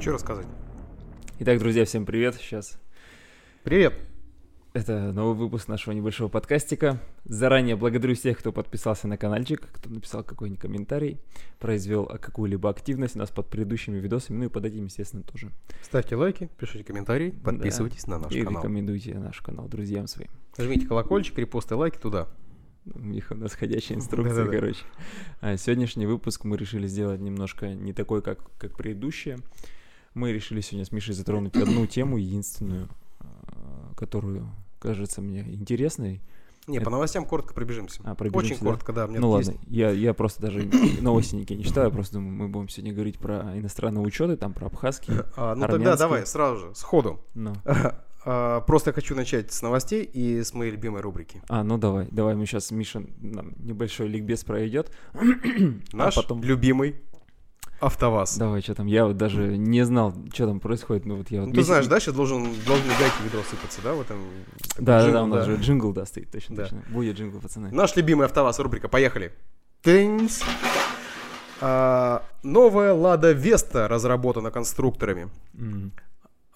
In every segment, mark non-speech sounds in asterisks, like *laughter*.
Что рассказать? Итак, друзья, всем привет. Сейчас Привет. это новый выпуск нашего небольшого подкастика. Заранее благодарю всех, кто подписался на каналчик, кто написал какой-нибудь комментарий, произвел какую-либо активность у нас под предыдущими видосами, ну и под этим, естественно, тоже. Ставьте лайки, пишите комментарии, подписывайтесь на наш и канал. рекомендуйте наш канал друзьям своим. Нажмите колокольчик, репосты, лайки туда. У них у нас ходячая *laughs* инструкция, короче. А сегодняшний выпуск мы решили сделать немножко не такой, как, как предыдущие. Мы решили сегодня с Мишей затронуть одну тему, единственную, а, которую кажется мне интересной. Не, по Это- новостям коротко пробежимся. А, пробежимся, Очень да? коротко, да. Мне ну ладно, есть- я, я просто даже *coughs* новости никакие не читаю, я просто думаю, мы будем сегодня говорить про иностранные учеты, там про абхазские. *coughs* А, ну тогда армянские. давай, сразу же, сходу. Ну. *coughs* А, Просто хочу начать с новостей и с моей любимой рубрики. А, ну давай, давай мы сейчас, Миша, нам небольшой ликбез пройдет. Наш а потом... любимый АвтоВАЗ. Давай, что там, я вот даже не знал, что там происходит, ну вот я вот... Ну, ты знаешь, да, сейчас должен, должны гайки ведро сыпаться, да, в этом Да, да, да, у нас же джингл, да, стоит, точно, точно. Будет джингл, пацаны. Наш любимый АвтоВАЗ, рубрика, поехали. Тынс. А, новая Лада Веста разработана конструкторами.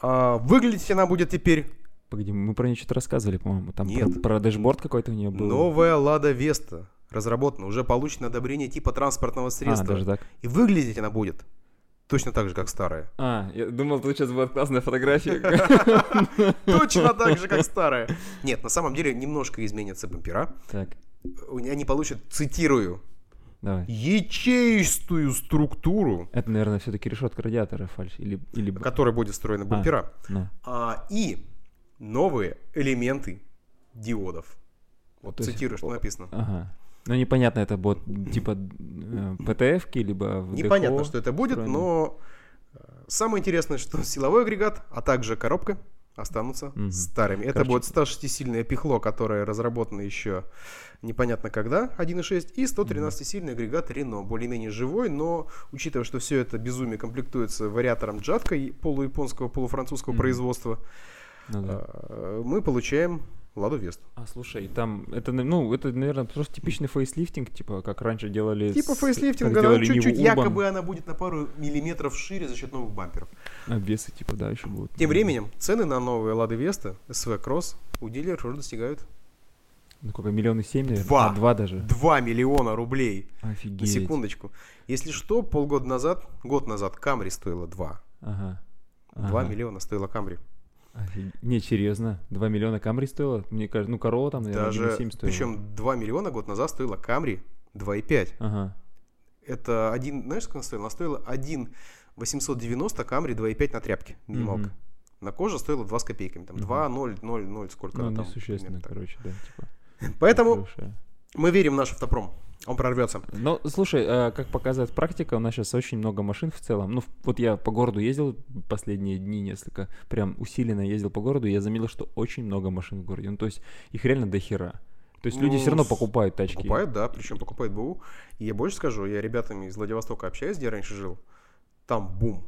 А, выглядеть она будет теперь Погоди, мы про нее что-то рассказывали, по-моему, там про, Нет. про дэшборд какой-то у нее был. новая Лада Веста разработана, уже получено одобрение типа транспортного А, средства. даже так. И выглядеть она будет точно так же, как старая. А, я думал, тут сейчас будет классная фотография. *laughs* Точно так же, как старая. Нет, на самом деле немножко изменятся бампера. Так, Они получат, цитирую, давай. ячеистую структуру, Это, наверное, все-таки решетка радиатора фальш. Или, или... которая будет встроена в бампера. ну. А, и новые элементы диодов. Вот То есть- цитирую, что написано. Ага. Ну, непонятно, это будет типа э, ПТФ-ки, либо ВДХО. Непонятно, что это будет, правильно. но э, самое интересное, что *laughs* силовой агрегат, а также коробка останутся Мгм. старыми. Это Короче- будет 106-сильное пихло, которое разработано еще непонятно когда, 1.6, и 113-сильный агрегат Renault, более-менее живой, но учитывая, что все это безумие комплектуется вариатором Джатка полуяпонского, полуфранцузского Мгм. производства, Ну да. э, мы получаем Ладу Весту. А слушай, там это, ну, это, наверное, просто типичный фейслифтинг, типа как раньше делали. Типа с- фейслифтинга, но делали чуть-чуть якобы она будет на пару миллиметров шире за счет новых бамперов. А весы, типа, да, еще будут. Тем временем цены на новые Лады Веста, СВ Кросс, у дилеров уже достигают Ну, сколько, миллионы семь, наверное? Два. А, два даже. 2 миллиона рублей. Офигеть. На секундочку. Если что, полгода назад, год назад Камри стоила 2. Ага. 2 Ага. миллиона стоила Камри. Не, серьезно, 2 миллиона Камри стоило? Мне кажется, ну, корова там, наверное, Даже, 1,7 стоила. причем 2 миллиона год назад стоила Камри 2,5. Ага. Это один, знаешь, сколько она стоила? Она стоила 1 890 Камри 2,5 на тряпке, минималка. Мгм. На коже стоила 2 с копейками. Там Мгм. 2, 0, 0, 0, сколько Ну, она там. несущественно, примерно так. короче, да, типа. Поэтому. Мы верим в наш автопром. Он прорвется. Ну, слушай, а, как показывает практика, у нас сейчас очень много машин в целом. Ну, вот я по городу ездил последние дни несколько, прям усиленно ездил по городу, и я заметил, что очень много машин в городе. Ну, то есть их реально до хера. То есть люди Ну, все равно покупают тачки. Покупают, да, причем покупают БУ. И я больше скажу, я ребятами из Владивостока общаюсь, где я раньше жил. Там бум.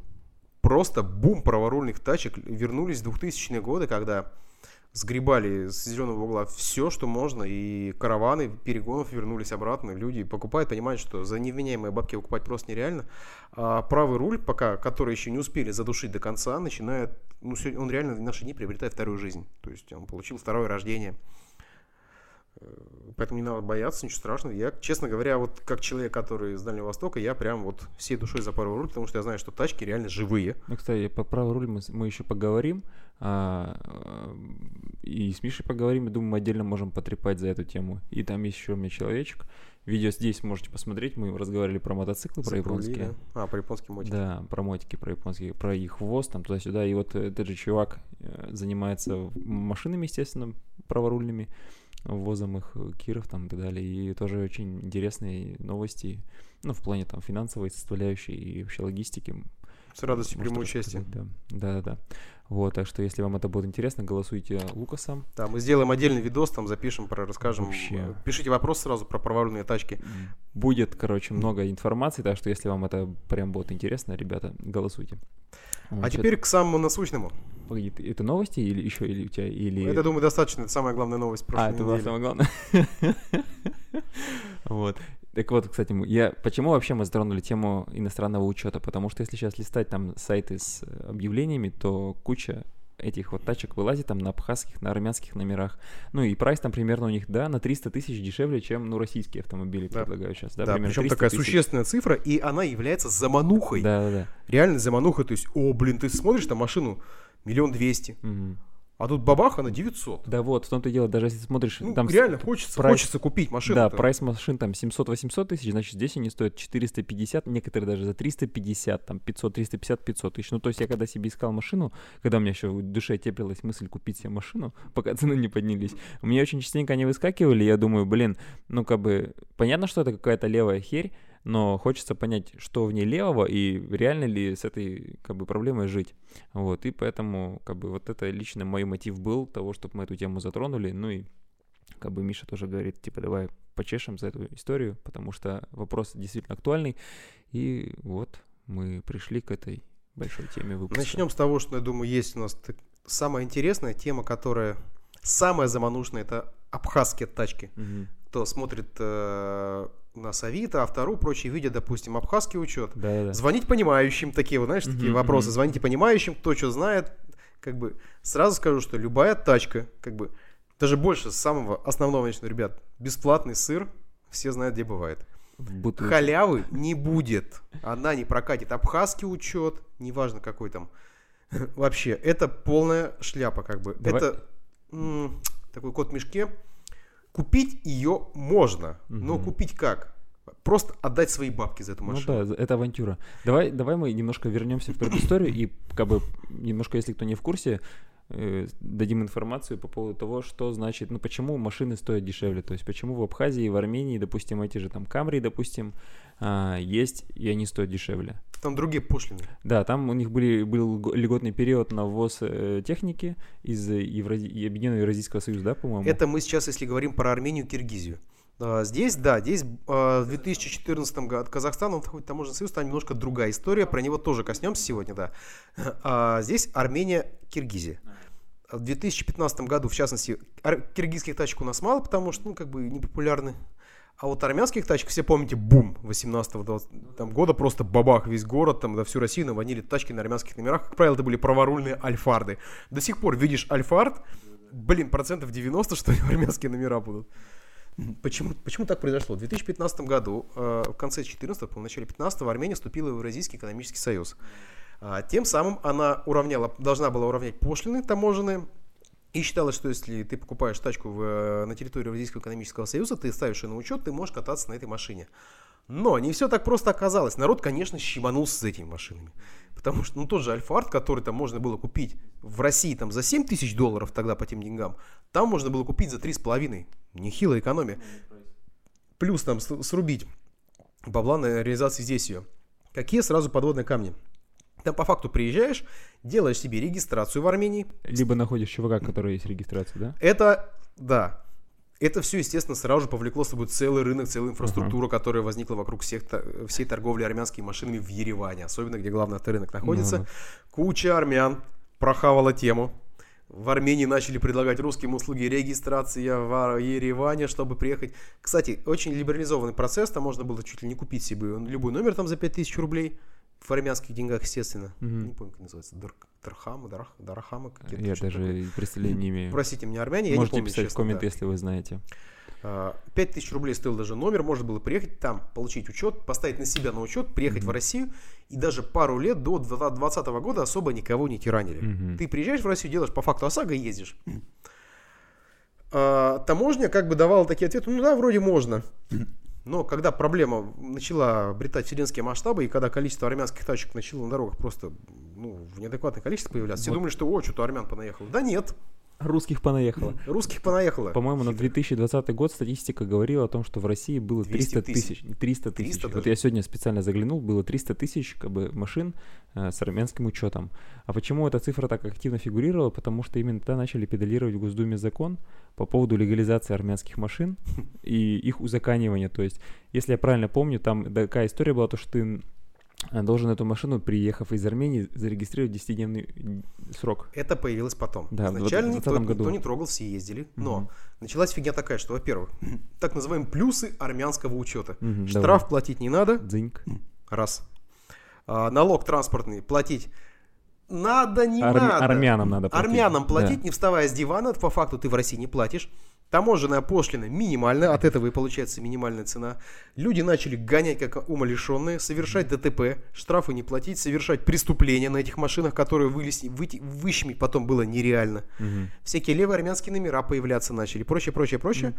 Просто бум праворульных тачек. Вернулись в 2000-е годы, когда сгребали с зеленого угла все, что можно, и караваны перегонов вернулись обратно. Люди покупают, понимают, что за невменяемые бабки покупать просто нереально. А правый руль, пока, который еще не успели задушить до конца, начинает, ну, он реально в наши дни приобретает вторую жизнь. То есть он получил второе рождение. Э, Поэтому не надо бояться, ничего страшного. Я, честно говоря, вот как человек, который из Дальнего Востока, я прям вот всей душой за правый руль, потому что я знаю, что тачки реально живые. Ну, кстати, по правой руль мы, мы еще поговорим. а, и с Мишей поговорим. И думаю, мы отдельно можем потрепать за эту тему. И там еще у меня человечек. Видео здесь можете посмотреть. Мы разговаривали про мотоциклы, про японские. да? А, про японские мотики. Да, про мотики, про японские, про их ввоз, там туда-сюда. И вот этот же чувак э, занимается машинами, естественно, праворульными, ввозом их киров там и так далее. И тоже очень интересные новости, ну, в плане там финансовой составляющей и вообще логистики. С радостью приму участие. Да, да, да. Вот, так что если вам это будет интересно, голосуйте Лукасом. Да, мы сделаем отдельный видос, там запишем, про расскажем. Вообще. Пишите вопрос сразу про праворульные тачки. Будет, короче, много информации, так что если вам это прям будет интересно, ребята, голосуйте. А Вот, теперь к самому насущному. погоди, это новости или еще или у тебя или Это, думаю, достаточно. Это самая главная новость прошлой А, это была недели. самое главное. *laughs* Вот. Так вот, кстати, я, почему вообще мы затронули тему иностранного учета? Потому что если сейчас листать там сайты с э, объявлениями, то куча этих вот тачек вылазит там на абхазских, на армянских номерах. Ну и прайс там примерно у них, да, на 300 тысяч дешевле, чем, ну, российские автомобили Да. предлагают сейчас. Да, Да, примерно причем 300 такая тысяч. существенная цифра, и она является заманухой. Да, да, да. Реально заманухой. То есть, о, блин, ты смотришь там машину миллион двести, Мгм. А тут бабаха на 900. Да вот, в том-то и дело, даже если смотришь, Ну, там реально хочется, прайс- хочется купить машину. Да, прайс машин там 700-800 тысяч, значит, здесь они стоят 450, некоторые даже за 350, там 500, 350, 500 тысяч. Ну, то есть я когда себе искал машину, когда у меня еще в душе теплилась мысль купить себе машину, *laughs* пока цены не поднялись, у меня очень частенько они выскакивали, я думаю, блин, ну, как бы, понятно, что это какая-то левая херь, но хочется понять, что в ней левого, и реально ли с этой, как бы, проблемой жить. Вот, и поэтому, как бы, вот это лично мой мотив был того, чтобы мы эту тему затронули, ну и как бы Миша тоже говорит, типа, давай почешем за эту историю, потому что вопрос действительно актуальный. И вот мы пришли к этой большой теме выпуска. Начнем с того, что, я думаю, есть у нас самая интересная тема, которая самая заманушная, это абхазские тачки. Мгм. Кто смотрит э, на Авито, Автору, прочие видят, допустим, абхазский учет. Да-да-да. Звонить понимающим, такие, вот, знаешь, такие Мгм, вопросы. мгм. Звоните понимающим, кто что знает. Как бы сразу скажу, что любая тачка, как бы, даже больше самого основного, начну, ребят, бесплатный сыр, все знают, где бывает. Халявы не будет. Она не прокатит. Абхазский учет, неважно какой там. Вообще, это полная шляпа, как бы. Давай- Это м, такой кот в мешке. Купить ее можно, но Мгм. купить как? Просто отдать свои бабки за эту Ну машину. да, это авантюра. Давай, давай мы немножко вернемся в предысторию и как бы немножко, если кто не в курсе, дадим информацию по поводу того, что значит, ну почему машины стоят дешевле, то есть почему в Абхазии, в Армении, допустим, эти же там Камри, допустим, а, есть и они стоят дешевле. Там другие пошлины. Да, там у них были, был го- льготный период на ввоз э, техники из Еврази... Объединенного Евразийского Союза, да, по-моему? Это мы сейчас, если говорим про Армению, Киргизию. А, Здесь, да, здесь а, в 2014 году Казахстан, он входит в таможенный союз, там немножко другая история, про него тоже коснемся сегодня, да. А здесь Армения, Киргизия. В 2015 году, в частности, киргизских тачек у нас мало, потому что, ну, как бы, не популярны. А вот армянских тачек, все помните, бум 18 там, года, просто бабах, весь город, там, да, всю Россию наводили тачки на армянских номерах. Как правило, это были праворульные альфарды. До сих пор видишь альфард, блин, процентов 90, что армянские номера будут. Почему, почему так произошло? В 2015 году, э, в конце 14 в начале 15 Армения вступила в Евразийский экономический союз. А, тем самым она уравняла, должна была уравнять пошлины таможенные, и считалось, что если ты покупаешь тачку в, э, на территории Евразийского экономического союза, ты ставишь ее на учет, ты можешь кататься на этой машине. Но не все так просто оказалось. Народ, конечно, щеманулся с этими машинами. Потому что, ну, тот же Альфард, который там можно было купить в России там за 7 тысяч долларов тогда по тем деньгам, там можно было купить за 3,5. Нехилая экономия. Плюс там срубить бабла на реализации здесь ее. Какие сразу подводные камни? Там по факту приезжаешь, делаешь себе регистрацию в Армении. Либо находишь чувака, который есть регистрация, да? Это, да, это все, естественно, сразу же повлекло с собой целый рынок, целую инфраструктуру, которая возникла вокруг всех, всей торговли армянскими машинами в Ереване, особенно где главный авторынок находится. Ну, Куча армян прохавала тему. В Армении начали предлагать русским услуги регистрация в Ереване, чтобы приехать. Кстати, очень либерализованный процесс, там можно было чуть ли не купить себе любой номер там за 5000 рублей. В армянских деньгах, естественно. Мгм. Не помню, как называется. Дар- Дархама, Дарах- Дарахама. какие-то Я даже представления не имею. Простите меня, Армяне, я Можете не помню, писать в честно, комменты, да. если вы знаете. А, 5000 рублей стоил даже номер, можно было приехать там, получить учет, поставить на себя на учет, приехать в Россию, и даже пару лет до 2020 года особо никого не тиранили. Мгм. Ты приезжаешь в Россию, делаешь по факту ОСАГО и ездишь. А, таможня как бы давала такие ответы, ну да, вроде можно. Но когда проблема начала обретать вселенские масштабы, и когда количество армянских тачек начало на дорогах просто ну, в неадекватное количество появляться, все Вот. думали, что о, что-то армян понаехало. Да нет, Русских понаехало. русских понаехало. По-моему, на 2020 год статистика говорила о том, что в России было 200 300 тысяч. 300 тысяч. 300 Вот даже. я сегодня специально заглянул, было 300 тысяч как бы, машин э, с армянским учетом. А почему эта цифра так активно фигурировала? Потому что именно тогда начали педалировать в Госдуме закон по поводу легализации армянских машин *laughs* и их узаканивания. То есть, если я правильно помню, там такая история была, то что ты должен эту машину, приехав из Армении, зарегистрировать 10-дневный срок. Это появилось потом. Да, в Изначально 2020 никто, году. никто не трогал, все ездили. Но Мгм. началась фигня такая, что, во-первых, *clears throat* так называемые плюсы армянского учета. Мгм, Штраф давай. платить не надо, Дзыньк. раз. А, налог транспортный платить надо, не Арм- надо. Армянам надо платить. Армянам платить, Да. не вставая с дивана, по факту ты в России не платишь. Таможенная пошлина минимальная, от этого и получается минимальная цена. Люди начали гонять как умалишенные, совершать ДТП, штрафы не платить, совершать преступления на этих машинах, которые вылезти, выйти, выщемить потом было нереально. Мгм. Всякие левые армянские номера появляться начали, прочее, прочее, прочее.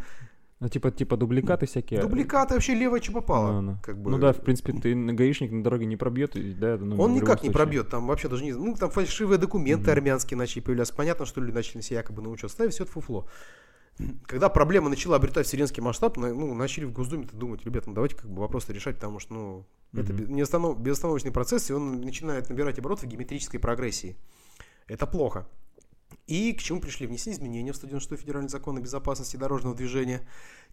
Ну, типа, типа дубликаты всякие. Дубликаты вообще левое что попало. Ну, ну. Как бы. Ну да, в принципе, ты на гаишник на дороге не пробьет, да, ну, Он никак не случае. пробьет, там вообще даже не... Ну, там фальшивые документы Мгм. армянские начали появляться. Понятно, что люди начали на себя якобы на учет ставить, все это фуфло. Когда проблема начала обретать вселенский масштаб, ну, начали в Госдуме думать, ребята, ну давайте как бы вопросы решать, потому что, ну, это Мгм. бе- неостанов- безостановочный процесс, и он начинает набирать обороты в геометрической прогрессии. Это плохо. И к чему пришли? Внесли изменения в 196 федеральный закон о безопасности дорожного движения.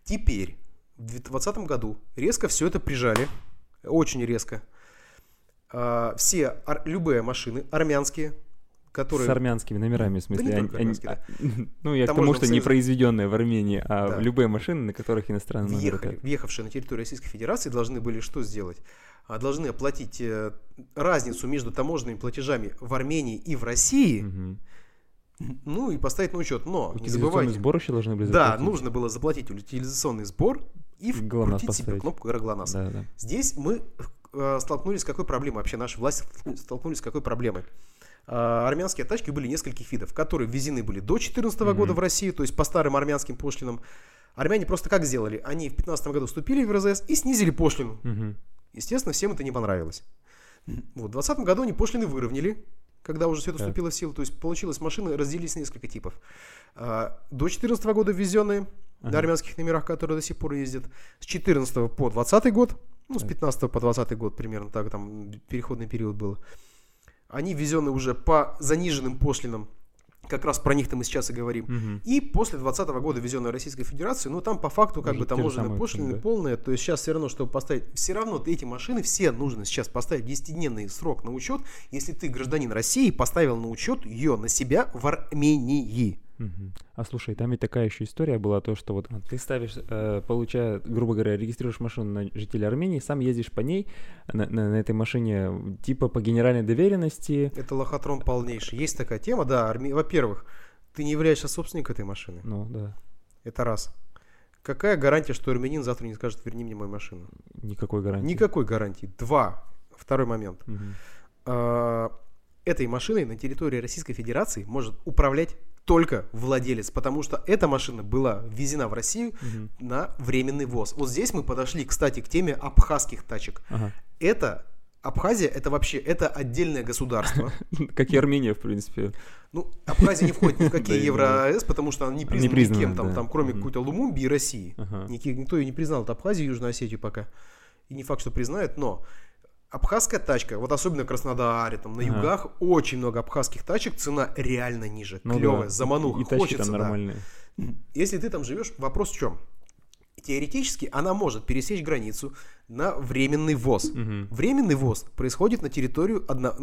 Теперь, в 2020 году, резко все это прижали, очень резко. А, все, любые машины армянские, которые... С армянскими номерами, в смысле. не они- они- армянские, а, Ну, я к тому, что не произведенные в Армении, а Да. любые машины, на которых иностранный номер. въехали, въехавшие на территорию Российской Федерации, должны были что сделать? А, Должны оплатить э, разницу между таможенными платежами в Армении и в России, Мгм. ну и поставить на учет. Но, не забывайте, сбор еще должны были да, заплатить. нужно было заплатить утилизационный сбор и вкрутить себе поставить. кнопку ГЛОНАСС. Да, да. Здесь мы э, столкнулись с какой проблемой? Вообще наша власть столкнулись с какой проблемой? А, Армянские тачки были нескольких видов, которые ввезены были до 2014 года Мгм. в Россию, то есть по старым армянским пошлинам. Армяне просто как сделали? Они в 2015 году вступили в РЗС и снизили пошлину. Мгм. Естественно, всем это не понравилось. Вот, в 2020 году они пошлины выровняли, когда уже все это вступило в силу. То есть получилось, машины разделились на несколько типов. А, До 2014 года ввезенные на Ага. армянских номерах, которые до сих пор ездят. С 14 по 20 год, ну, с Так. 15 по 20 год примерно так, там переходный период был. Они ввезены уже по заниженным пошлинам, как раз про них-то мы сейчас и говорим. Мгм. И после 2020 года ввезенная Российской Федерации, ну там по факту как бы таможенные пошлины да. полные, то есть сейчас все равно, чтобы поставить, все равно эти машины все нужно сейчас поставить 10-дневный срок на учет, если ты гражданин России поставил на учет ее на себя в Армении. А слушай, там ведь такая еще история была, то, что вот ты ставишь, э, получая, грубо говоря, регистрируешь машину на жителя Армении, сам ездишь по ней, на, на- на этой машине, типа по генеральной доверенности, Это лохотрон полнейший. Есть такая тема, да, арме- во-первых, ты не являешься собственником этой машины, ну да, это раз. Какая гарантия, что армянин завтра не скажет, верни мне мою машину? никакой гарантии. Никакой гарантии. Два. Второй момент. А, этой машиной на территории Российской Федерации может управлять только владелец, потому что эта машина была ввезена в Россию Мгм. на временный ввоз. Вот здесь мы подошли, кстати, к теме абхазских тачек. Ага. Это Абхазия это вообще это отдельное государство. *laughs* Как и Армения, в принципе. Ну, Абхазия не входит ни в *laughs* какие Евро-АЭС, потому что она не признана никем, там, там, кроме какой-то Лумумби и России. Никто ее не признал, это Абхазию и Южную Осетию пока. И не факт, что признает, но абхазская тачка, вот особенно в Краснодаре, там на Ага. югах очень много абхазских тачек, цена реально ниже, Ну клевая, да. замануха, И хочется, там да. нормальные. Если ты там живешь, вопрос в чем? Теоретически она может пересечь границу на временный ввоз. Мгм. Временный ввоз происходит на территорию, одно-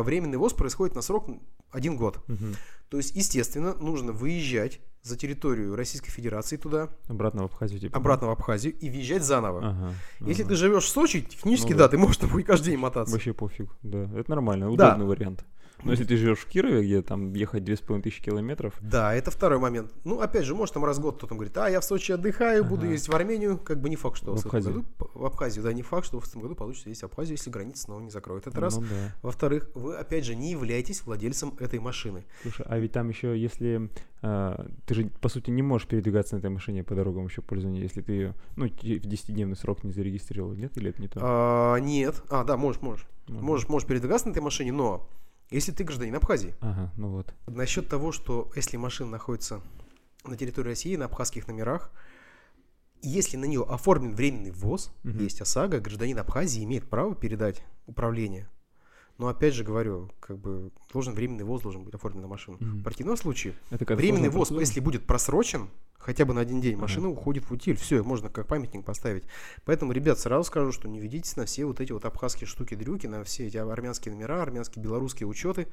э, временный ввоз происходит на срок один год. Мгм. То есть, естественно, нужно выезжать за территорию Российской Федерации туда, Обратно в Абхазию, типа. обратно в Абхазию и въезжать заново. Ага. Если ага. ты живешь в Сочи, технически Ну да, да. ты можешь там каждый день мотаться. Вообще пофиг, да. Это нормально, Да. удобный вариант. Но если ты живешь в Кирове, где там ехать 2500 километров, Да, это второй момент. Ну, опять же, может, там раз в год кто-то говорит, а, я в Сочи отдыхаю, буду Ага. ездить в Армению. Как бы не факт, что В в, Абхазию. году, в Абхазию, да, не факт, что в этом году получится ездить в Абхазию, если границы снова не закроют. Это раз. ну да. Во-вторых, вы, опять же, не являетесь владельцем этой машины. Слушай, а ведь там еще, если а, ты же, по сути, не можешь передвигаться на этой машине по дорогам еще пользования, если ты ее, ну, в 10-дневный срок не зарегистрировал, нет? Или это не то? А, нет. А, да, можешь, можешь. Можно. Можешь, можешь передвигаться на этой машине, но если ты гражданин Абхазии, Ага, ну вот. насчет того, что если машина находится на территории России на абхазских номерах, если на нее оформлен временный ввоз, Мгм. есть ОСАГО, гражданин Абхазии имеет право передать управление Но опять же говорю, как бы должен временный ВОЗ должен быть оформлен на машину. Мгм. В противном случае Это временный ВОЗ, процедура. если будет просрочен хотя бы на один день, машина уходит в утиль. Все, можно как памятник поставить. Поэтому, ребят, сразу скажу, что не ведитесь на все вот эти вот абхазские штуки-дрюки, на все эти армянские номера, армянские, белорусские учеты.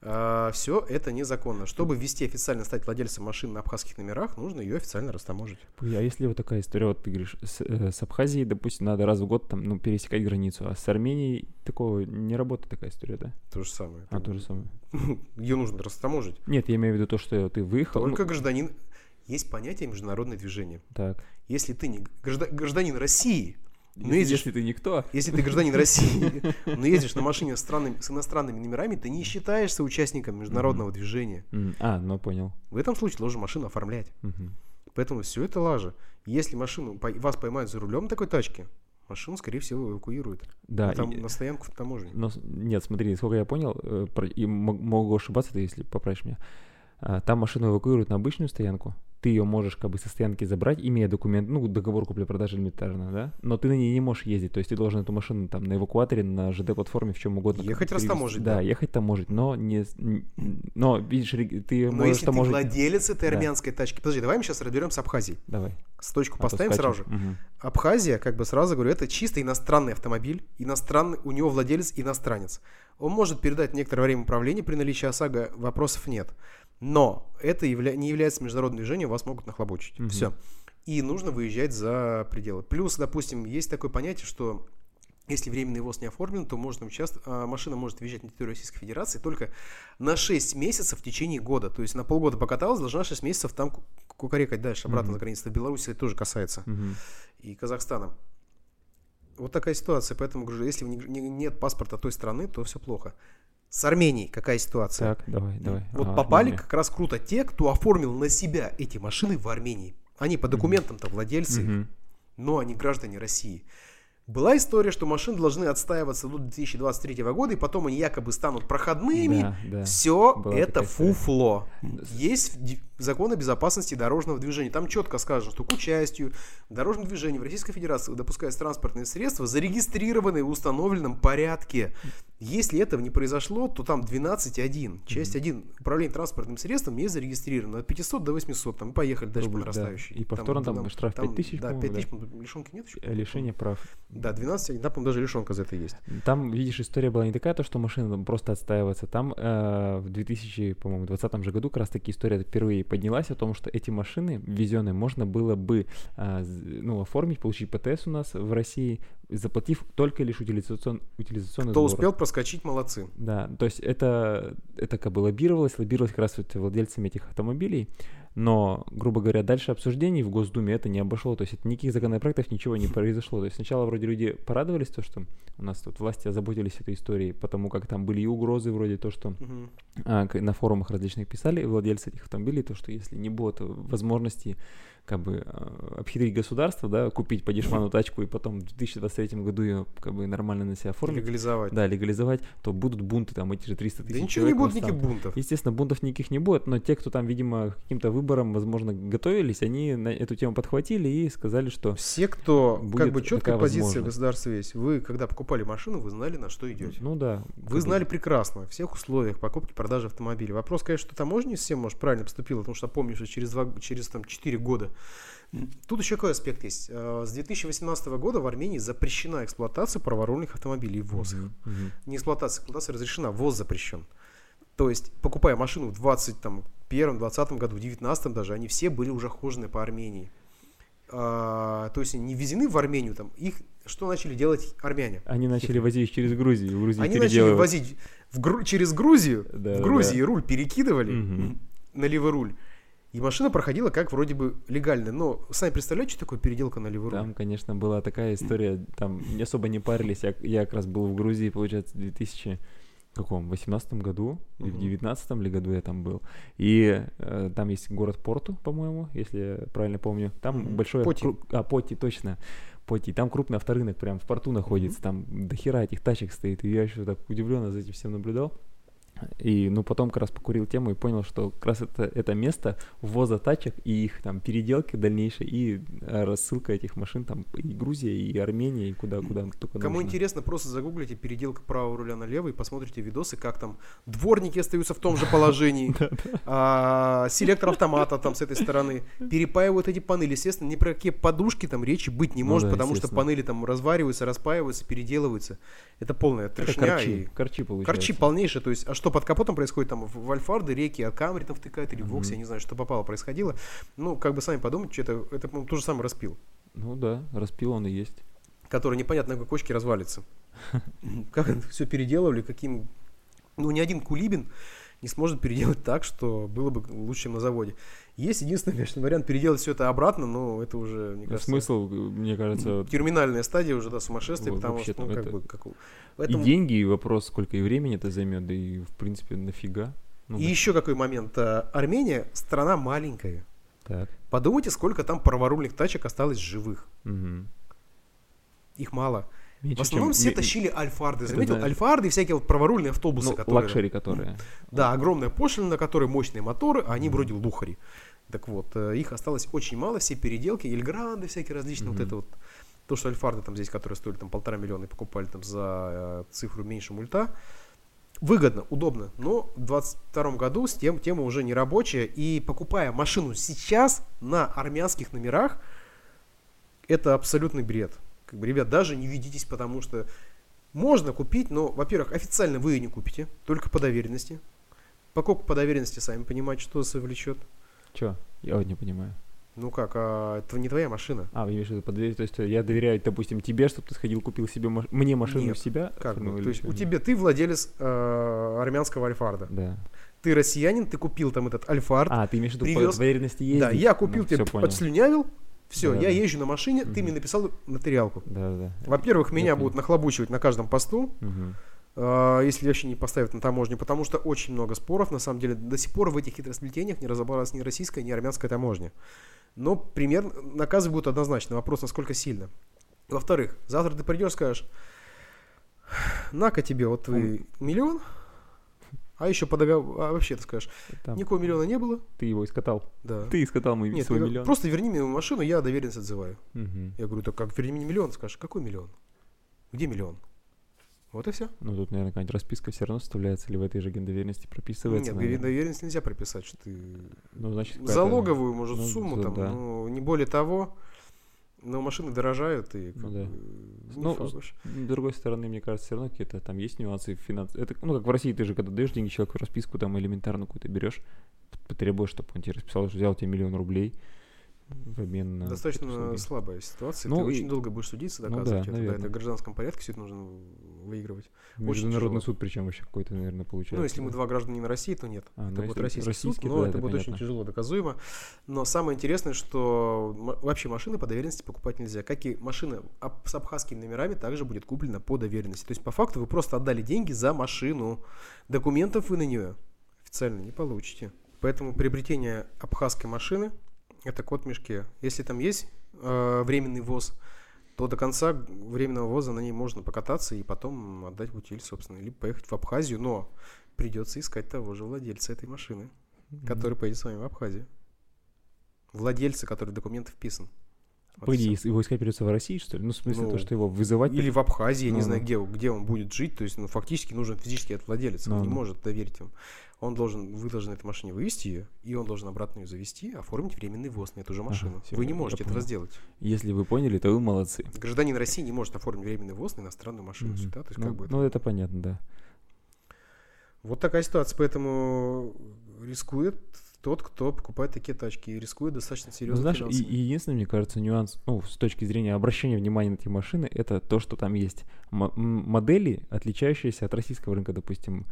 Все это незаконно. Чтобы ввести официально стать владельцем машин на абхазских номерах, нужно ее официально растаможить. А если вот такая история, вот ты говоришь, с, э, с Абхазией, допустим, надо раз в год там, ну, пересекать границу, а с Арменией такого не работает такая история, да? То же самое. А, то же самое. *laughs* Ее нужно растаможить. Нет, я имею в виду то, что ты выехал. ну, Только гражданин... Есть понятие международное движение. так. Если ты не гражда- гражданин России, но Если, ездишь если ты никто. Если ты гражданин России, *laughs* но ездишь на машине с, странными- с иностранными номерами, ты не считаешься участником международного движения. М, А, ну понял. В этом случае должен машину оформлять. Мгм. Поэтому все это лажа. Если машину, вас поймают за рулем такой тачки, машину, скорее всего, эвакуируют. Да, Там и- на стоянку в таможне. но нет, смотри, сколько я понял, э, и мо- могу ошибаться, ты если поправишь меня. А, Там машину эвакуируют на обычную стоянку. Ты ее можешь как бы со стоянки забрать, имея документ, ну, договор купли-продажи элементарно, да? Но ты на ней не можешь ездить. То есть ты должен эту машину там на эвакуаторе, на ЖД-платформе, в чем угодно. Ехать растаможить, Да, да. ехать таможить, но не... Но, видишь, ты Но можешь если ты таможить... владелец этой Да. армянской тачки... Подожди, давай мы сейчас разберемся с Абхазией. Давай. С точку а поставим скачем. сразу же. Мгм. Абхазия, как бы сразу говорю, это чисто иностранный автомобиль, иностранный, у него владелец иностранец. Он может передать некоторое время управления при наличии ОСАГО, вопросов нет. Но это явля- не является международным движением, вас могут нахлобучить. Мгм. Все. И нужно выезжать за пределы. Плюс, допустим, есть такое понятие, что если временный ВОЗ не оформлен, то можно участ... а, машина может въезжать на территорию Российской Федерации только на 6 месяцев в течение года. То есть на полгода покаталась, должна 6 месяцев там ку- кукарекать дальше, обратно Мгм. за границей. В Беларуси это тоже касается Мгм. и Казахстана. Вот такая ситуация, поэтому говорю, если не- не- нет паспорта той страны, то все плохо. С Арменией какая ситуация? Так, давай, давай. Вот Ага, попали Армения. как раз круто те, кто оформил на себя эти машины в Армении. Они по документам-то владельцы, Мгм. но они граждане России. Была история, что машины должны отстаиваться до 2023 года, и потом они якобы станут проходными. Да, да. Все Была это такая история. фуфло. Есть ди- закон о безопасности дорожного движения. Там четко сказано, что к участию в дорожном движении в Российской Федерации допускаются транспортные средства, зарегистрированные в установленном порядке. Если этого не произошло, то там 12.1, часть 1, управление транспортным средством не зарегистрировано. От 500 до 800, там поехали дальше по Рубль, да. нарастающей. И повторно там штраф 5000, Да, по-моему, 5000, да. лишенки нет еще? Лишение прав. Да, 12, да, по-моему, даже лишенка за это есть. Там, видишь, история была не такая, то, что машина там просто отстаивается. Там э, в 2000, по-моему, 20 же году как раз таки история впервые поднялась о том, что эти машины везенные можно было бы з- ну, оформить, получить ПТС у нас в России, заплатив только лишь утилизацион, утилизационный Кто сбор. успел проскочить, молодцы. Да, то есть это, это как бы лоббировалось, лоббировалось как раз вот владельцами этих автомобилей, но, грубо говоря, дальше обсуждений в Госдуме это не обошло, то есть это никаких законопроектов, ничего не произошло. То есть сначала вроде люди порадовались, то, что у нас тут власти озаботились этой историей, потому как там были и угрозы вроде то, что Мгм. а, на форумах различных писали владельцы этих автомобилей, то, что если не будет возможности как бы а, обхитрить государство, да, купить по дешману тачку и потом в 2023 году ее как бы нормально на себя оформить, Легализовать. да, легализовать, то будут бунты, там эти же 300 Да тысяч ничего не будет никаких бунтов. Естественно, бунтов никаких не будет, но те, кто там, видимо, каким-то выборам, возможно, готовились, они на эту тему подхватили и сказали, что Все, кто Будет как бы четкая позиция государства есть. Вы, когда покупали машину, вы знали, на что идете. ну да. Вы знали бы, прекрасно о всех условиях покупки, продажи автомобиля. Вопрос, конечно, что таможня не всем, может, правильно поступила, потому что помню, что через, два, через там, 4 года. Тут еще какой аспект есть. Э, С 2018 года в Армении запрещена эксплуатация праворульных автомобилей, ввоз их. мгм, мгм. Не эксплуатация, эксплуатация разрешена, ввоз запрещен. То есть, покупая машину в 21, 20 году, в 19 даже, они все были уже хожены по Армении. А, то есть, не ввезены в Армению, там, их что начали делать армяне? Они начали возить через Грузию, в Грузии Они начали возить в Гру- через Грузию, Да, в да, Грузии руль перекидывали Мгм. на левый руль. И машина проходила как вроде бы легально. Но сами представляете, что такое переделка на левый руль? Там, конечно, была такая история, там не особо не парились. Я, я как раз был в Грузии, получается, в 2000 каком, 18 году или в Мгм. 19 ли году я там был. И э, там есть город Порту, по-моему, если я правильно помню. Там Мгм. большой... Поти. кру- А, Поти, точно. Поти. Там крупный авторынок прям в порту находится. Там до хера этих тачек стоит. И я еще так удивленно за этим всем наблюдал. И, ну, потом как раз покурил тему и понял, что как раз это, это место ввоза тачек и их там переделки дальнейшей, и э, рассылка этих машин там и Грузия, и Армения, и куда-куда только Кому нужно. интересно, просто загуглите переделка правого руля на левый, посмотрите видосы, как там дворники остаются в том же положении, *laughs* а, селектор автомата там с этой стороны, перепаивают эти панели. Естественно, ни про какие подушки там речи быть не Ну может, потому что панели там развариваются, распаиваются, переделываются. Это полная трешня. корчи, и- корчи получается. Корчи полнейшие, то есть, а что под капотом происходит, там, в Альфарды, реки, от Камри там втыкают, или в Воксе, я не знаю, что попало, происходило. Ну, как бы сами подумайте, что это, это по-моему, то же самое распил, Ну да, распил он и есть. который непонятно на какой кочке развалится. Как *laughs* все переделывали, каким... Ну, ни один кулибин не сможет переделать так, что было бы лучше, чем на заводе. Есть единственный, конечно, вариант переделать все это обратно, но это уже, мне кажется, Смысл, э, мне кажется, терминальная стадия уже, да, сумасшествия, Во- потому что, ну, как это- бы, как... у- и Поэтому- деньги, и вопрос, сколько и времени это займет, да и, в принципе, нафига. Ну, И да. еще какой момент. а, Армения страна маленькая. Так. Подумайте, сколько там праворульных тачек осталось живых. Мгм. Их мало. В основном все тащили альфарды. Заметил? Альфарды и всякие вот праворульные автобусы, ну, которые... luxury, которые. Да, огромная пошлина, на которой мощные моторы, а они вроде luxury. Так вот, э, их осталось очень мало, все переделки, Эльгранды всякие различные, вот это вот. То, что альфарды там здесь, которые стоили там полтора миллиона и покупали там за э, цифру меньше мульта, выгодно, удобно, но в 22 году с тем, тема уже не рабочая, и покупая машину сейчас на армянских номерах, это абсолютный бред. Как бы, ребят, даже не ведитесь, потому что можно купить, но, во-первых, официально вы ее не купите, только по доверенности. Покупка по доверенности, сами понимаете, что это влечет. Че? Я вот не понимаю. Ну как, а это не твоя машина. А, вы имеешь в виду под дверь, то есть я доверяю, допустим, тебе, чтобы ты сходил, купил себе маш- мне машину Нет, себя? Как или то есть у тебя ты владелец э, армянского альфарда. Да. Ты россиянин, ты купил там этот альфард. А, ты имеешь в виду по привез- доверенности ездить? да, я купил Ну, тебе, подслюнявил. Все, Да, я да. езжу на машине, ты Мгм. мне написал материалку. Да, да. Во-первых, меня будут нахлобучивать на каждом посту, э, если вообще не поставят на таможню, потому что очень много споров, на самом деле. До сих пор в этих хитросплетениях не разобралась ни российская, ни армянская таможня. Но примерно наказы будут однозначно. Вопрос, насколько сильно. Во-вторых, завтра ты придешь, скажешь, на-ка тебе вот твой миллион, а еще по договору, а вообще ты скажешь, Там никакого миллиона не было, Ты его искатал. да. Ты искатал мой Нет, свой миллион. просто верни мне машину, я доверенность отзываю. Мгм. Я говорю, так как верни мне миллион? Скажешь, какой миллион? Где миллион? Вот и все. Ну, тут, наверное, какая-нибудь расписка все равно составляется, или в этой же гендоверенности прописывается. Нет, наверное. доверенность нельзя прописать, что ты Ну, значит, залоговую, может, ну, сумму да, там, да. ну, не более того. Но машины дорожают и как Ну да. Ну, вообще. С другой стороны, мне кажется, все равно какие-то там есть нюансы финанс. Это, ну, как в России, ты же когда даешь деньги человеку расписку, там элементарно какую-то берешь, потребуешь, чтобы он тебе расписал, что взял тебе миллион рублей в обмен на Достаточно слабая ситуация. Ну ты и- очень долго будешь судиться, Ну да, доказывать это. Да, это в гражданском порядке все это нужно выигрывать. Международный суд, причем вообще какой-то, наверное, получается. Ну, если мы два гражданина России, то нет. А, это ну, будет российский, российский, суд, но да, это это будет очень тяжело доказуемо. Но самое интересное, что вообще машины по доверенности покупать нельзя. Как и машина с абхазскими номерами также будет куплена по доверенности. То есть, по факту, вы просто отдали деньги за машину. Документов вы на нее официально не получите. Поэтому приобретение абхазской машины – это кот в мешке. Если там есть э, временный ввоз, то до конца временного ввоза на ней можно покататься и потом отдать в утиль, собственно, или поехать в Абхазию, но придется искать того же владельца этой машины, Мгм. который поедет с вами в Абхазию. Владельца, который в документы вписан. Вот По и идее, всё. его искать придется в России, что ли? Ну, в смысле, Ну, то, что его вызывать... Или в Абхазии, я не Ну, знаю, ну. где, где он будет жить. То есть, ну, фактически нужен физически этот владелец. Он Ну, не ну. может доверить им. Он должен, вы должны этой машине вывести ее, и он должен обратно ее завести, оформить временный ввоз на эту же Ага, машину. всё, вы не можете этого сделать. Если вы поняли, то вы молодцы. Гражданин России не может оформить временный ввоз на иностранную машину. Мгм. Да? То есть, ну, как бы это- ну, это понятно, да. Вот такая ситуация, поэтому рискует тот, кто покупает такие тачки, и рискует достаточно Ну, серьезно знаешь, и, и единственный, мне кажется, нюанс, ну, с точки зрения обращения внимания на эти машины, это то, что там есть модели, отличающиеся от российского рынка, допустим,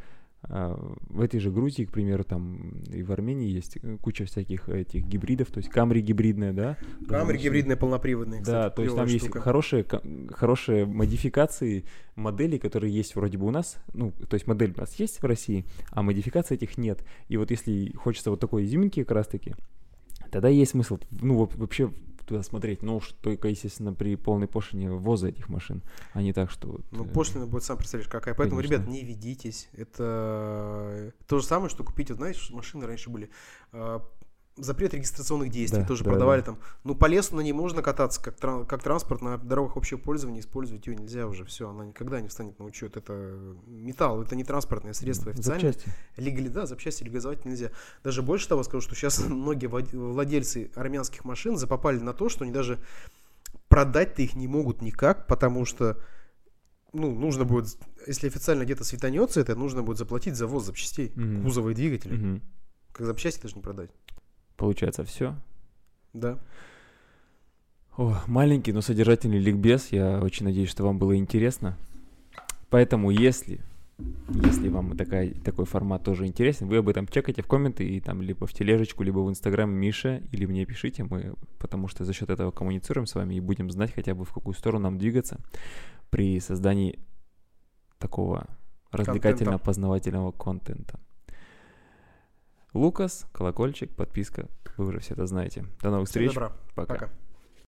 в этой же Грузии, к примеру, там и в Армении есть куча всяких этих гибридов, то есть Камри гибридная, да? Камри Потому гибридные полноприводные, что- Да, кстати, то есть там клевая есть штука. хорошие, хорошие модификации моделей, которые есть вроде бы у нас, ну, то есть модель у нас есть в России, а модификаций этих нет. И вот если хочется вот такой изюминки как раз-таки, тогда есть смысл, ну, во- вообще туда смотреть. Ну уж только, естественно, при полной пошлине ввоза этих машин, а не так, что... Вот, Ну, э, пошлина будет, сам представляешь, какая. Поэтому, Конечно. ребят, не ведитесь. Это то же самое, что купить, вот знаешь, машины раньше были. Запрет регистрационных действий Да, тоже да, продавали да. там. Ну, по лесу на ней можно кататься, как, тран- как транспорт на дорогах общего пользования, использовать ее нельзя уже. Все, она никогда не встанет на учет. Это металл, это не транспортное средство официально. запчасти. Легали, да, запчасти легализовать нельзя. Даже больше того скажу, что сейчас *laughs* многие владельцы армянских машин запопали на то, что они даже продать-то их не могут никак, потому что ну, нужно будет, если официально где-то светанется это, нужно будет заплатить за ввоз запчастей, Мгм. кузова и двигателя. Мгм. Как запчасти даже не продать. Получается, все. Да. О, маленький, но содержательный ликбез. Я очень надеюсь, что вам было интересно. Поэтому, если, если вам такая, такой формат тоже интересен, вы об этом чекайте в комменты и там либо в тележечку, либо в инстаграм Миша, или мне пишите, мы, потому что за счет этого коммуницируем с вами и будем знать хотя бы в какую сторону нам двигаться при создании такого развлекательно-познавательного контента. Лукас, колокольчик, подписка. Вы уже все это знаете. До новых Всем встреч. добра. Пока. Пока.